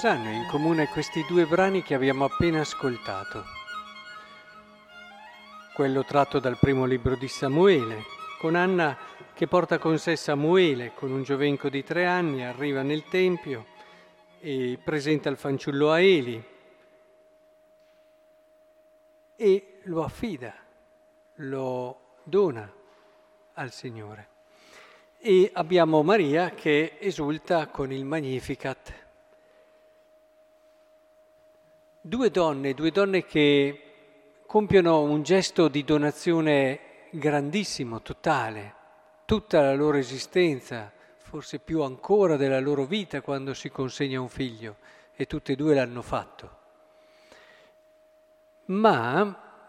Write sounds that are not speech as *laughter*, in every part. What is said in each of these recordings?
cosa hanno in comune questi due brani che abbiamo appena ascoltato? Quello tratto dal primo libro di Samuele, con Anna che porta con sé Samuele con un giovenco di tre anni, arriva nel Tempio e presenta il fanciullo a Eli e lo affida, lo dona al Signore. E abbiamo Maria che esulta con il Magnificat. Due donne, due donne che compiono un gesto di donazione grandissimo, totale, tutta la loro esistenza, forse più ancora della loro vita quando si consegna un figlio, e tutte e due l'hanno fatto. Ma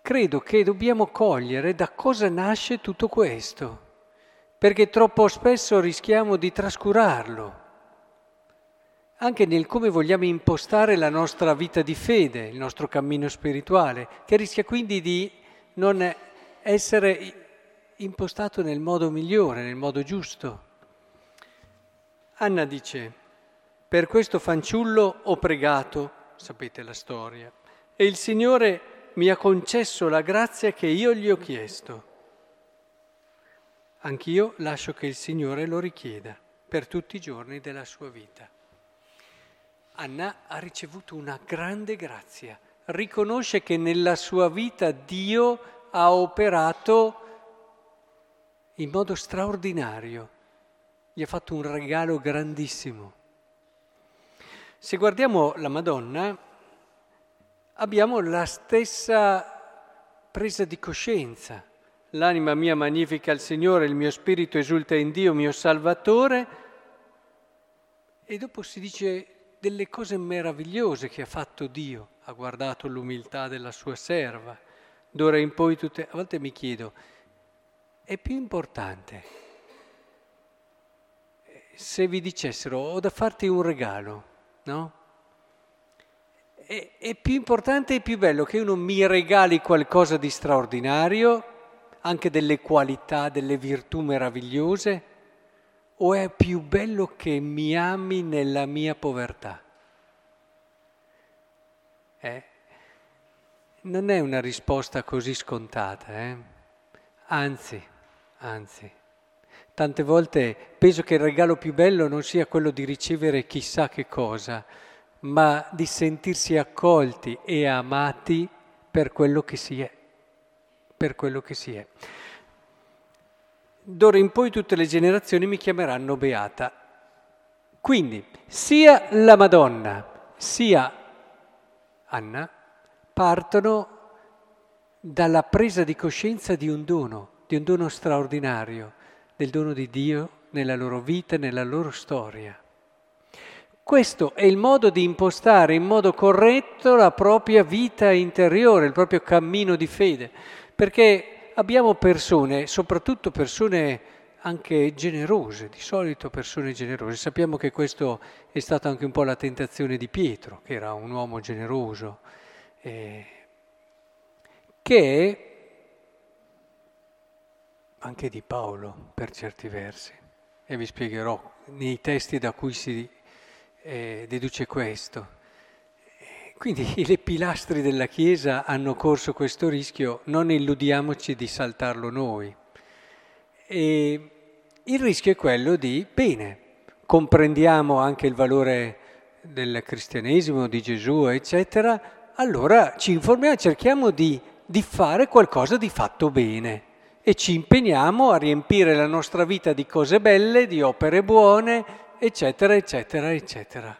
credo che dobbiamo cogliere da cosa nasce tutto questo, perché troppo spesso rischiamo di trascurarlo, anche nel come vogliamo impostare la nostra vita di fede, il nostro cammino spirituale, che rischia quindi di non essere impostato nel modo migliore, nel modo giusto. Anna dice, per questo fanciullo ho pregato, sapete la storia, e il Signore mi ha concesso la grazia che io gli ho chiesto. Anch'io lascio che il Signore lo richieda per tutti i giorni della sua vita. Anna ha ricevuto una grande grazia, riconosce che nella sua vita Dio ha operato in modo straordinario, gli ha fatto un regalo grandissimo. Se guardiamo la Madonna, abbiamo la stessa presa di coscienza. L'anima mia magnifica il Signore, il mio spirito esulta in Dio, mio Salvatore. E dopo si dice delle cose meravigliose che ha fatto Dio. Ha guardato l'umiltà della sua serva. D'ora in poi tutte... A volte mi chiedo, è più importante se vi dicessero ho da farti un regalo, no? è, è più importante e più bello che uno mi regali qualcosa di straordinario, anche delle qualità, delle virtù meravigliose, o è più bello che mi ami nella mia povertà? Eh? Non è una risposta così scontata, eh? anzi, anzi. Tante volte penso che il regalo più bello non sia quello di ricevere chissà che cosa, ma di sentirsi accolti e amati per quello che si è, per quello che si è. D'ora in poi tutte le generazioni mi chiameranno beata. Quindi sia la Madonna sia Anna partono dalla presa di coscienza di un dono, di un dono straordinario, del dono di Dio nella loro vita, nella loro storia. Questo è il modo di impostare in modo corretto la propria vita interiore, il proprio cammino di fede, perché abbiamo persone, soprattutto persone anche generose, di solito persone generose. Sappiamo che questo è stata anche un po' la tentazione di Pietro, che era un uomo generoso, eh, che anche di Paolo per certi versi, e vi spiegherò nei testi da cui si eh, deduce questo. Quindi *laughs* le pilastri della Chiesa hanno corso questo rischio, non illudiamoci di saltarlo noi. E il rischio è quello di, bene, comprendiamo anche il valore del cristianesimo, di Gesù, eccetera, allora ci informiamo, cerchiamo di, di fare qualcosa di fatto bene e ci impegniamo a riempire la nostra vita di cose belle, di opere buone, eccetera, eccetera, eccetera.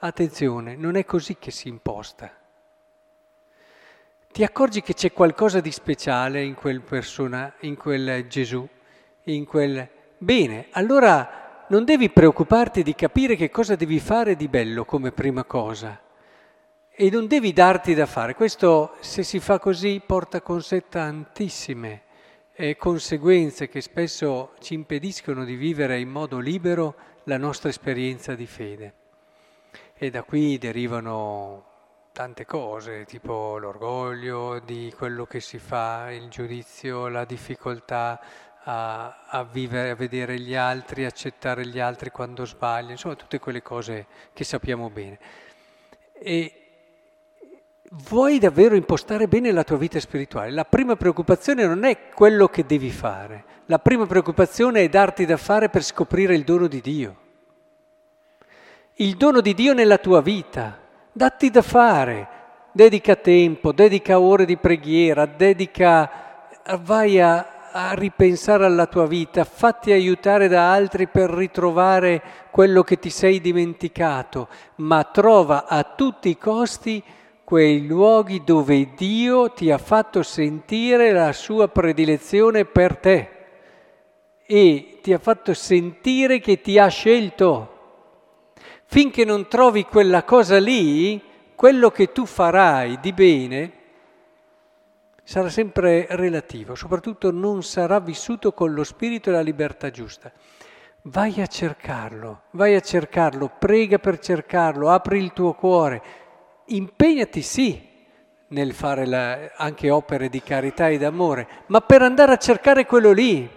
Attenzione, non è così che si imposta. Ti accorgi che c'è qualcosa di speciale in quel persona, in quel Gesù, in quel... Bene, allora non devi preoccuparti di capire che cosa devi fare di bello come prima cosa. E non devi darti da fare. Questo, se si fa così, porta con sé tantissime eh, conseguenze che spesso ci impediscono di vivere in modo libero la nostra esperienza di fede. E da qui derivano tante cose, tipo l'orgoglio di quello che si fa, il giudizio, la difficoltà a, a, vivere, a vedere gli altri, accettare gli altri quando sbagliano, insomma tutte quelle cose che sappiamo bene. E vuoi davvero impostare bene la tua vita spirituale? La prima preoccupazione non è quello che devi fare, la prima preoccupazione è darti da fare per scoprire il dono di Dio. Il dono di Dio nella tua vita, datti da fare, dedica tempo, dedica ore di preghiera, dedica, vai a, a ripensare alla tua vita, fatti aiutare da altri per ritrovare quello che ti sei dimenticato, ma trova a tutti i costi quei luoghi dove Dio ti ha fatto sentire la sua predilezione per te e ti ha fatto sentire che ti ha scelto. Finché non trovi quella cosa lì, quello che tu farai di bene sarà sempre relativo, soprattutto non sarà vissuto con lo spirito e la libertà giusta. Vai a cercarlo, vai a cercarlo, prega per cercarlo, apri il tuo cuore, impegnati sì nel fare la, anche opere di carità e d'amore, ma per andare a cercare quello lì,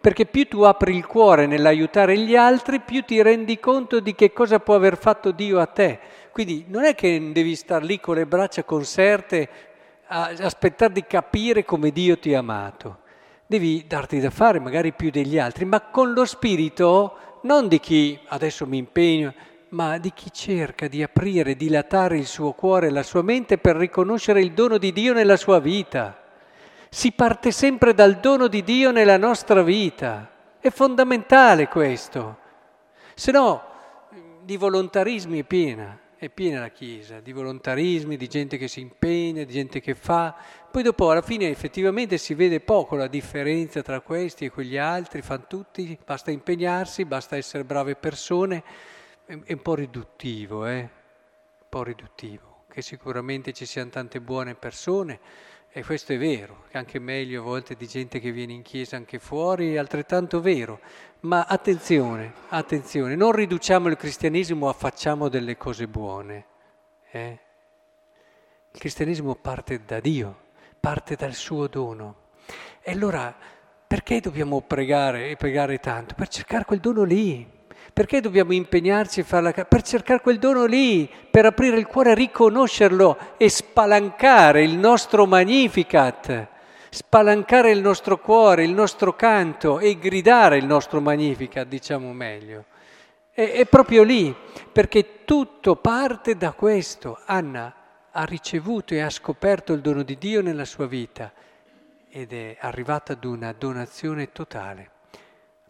perché più tu apri il cuore nell'aiutare gli altri, più ti rendi conto di che cosa può aver fatto Dio a te. Quindi non è che devi star lì con le braccia conserte aspettare di capire come Dio ti ha amato. Devi darti da fare, magari più degli altri, ma con lo spirito non di chi adesso mi impegno, ma di chi cerca di aprire, dilatare il suo cuore e la sua mente per riconoscere il dono di Dio nella sua vita. Si parte sempre dal dono di Dio nella nostra vita. È fondamentale questo. Se no, di volontarismi è piena è piena la Chiesa di volontarismi, di gente che si impegna, di gente che fa. Poi dopo alla fine effettivamente si vede poco la differenza tra questi e quegli altri, fanno tutti, basta impegnarsi, basta essere brave persone. È un po' riduttivo, eh? Un po' riduttivo, che sicuramente ci siano tante buone persone, e questo è vero, anche meglio a volte di gente che viene in chiesa anche fuori, è altrettanto vero. Ma attenzione, attenzione, non riduciamo il cristianesimo a facciamo delle cose buone. Eh? Il cristianesimo parte da Dio, parte dal suo dono. E allora perché dobbiamo pregare e pregare tanto? Per cercare quel dono lì. Perché dobbiamo impegnarci a farla? Per cercare quel dono lì, per aprire il cuore, riconoscerlo e spalancare il nostro magnificat, spalancare il nostro cuore, il nostro canto e gridare il nostro magnificat, diciamo meglio. È, è proprio lì, perché tutto parte da questo. Anna ha ricevuto e ha scoperto il dono di Dio nella sua vita ed è arrivata ad una donazione totale.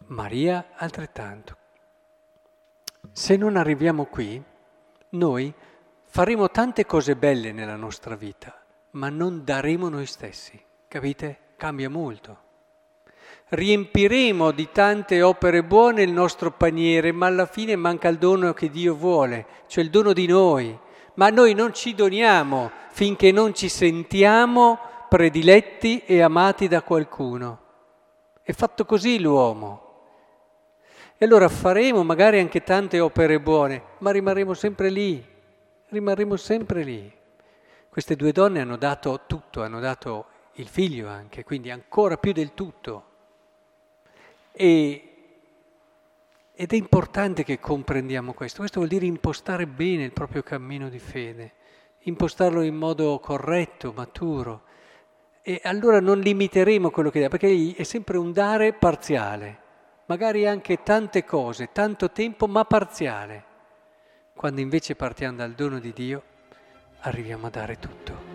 Maria altrettanto. Se non arriviamo qui, noi faremo tante cose belle nella nostra vita, ma non daremo noi stessi, capite? Cambia molto. Riempiremo di tante opere buone il nostro paniere, ma alla fine manca il dono che Dio vuole, cioè il dono di noi. Ma noi non ci doniamo finché non ci sentiamo prediletti e amati da qualcuno. È fatto così l'uomo. E allora faremo magari anche tante opere buone, ma rimarremo sempre lì, rimarremo sempre lì. Queste due donne hanno dato tutto, hanno dato il figlio anche, quindi ancora più del tutto. E, ed è importante che comprendiamo questo. Questo vuol dire impostare bene il proprio cammino di fede, impostarlo in modo corretto, maturo. E allora non limiteremo quello che dà, perché è sempre un dare parziale magari anche tante cose, tanto tempo, ma parziale. Quando invece partiamo dal dono di Dio, arriviamo a dare tutto.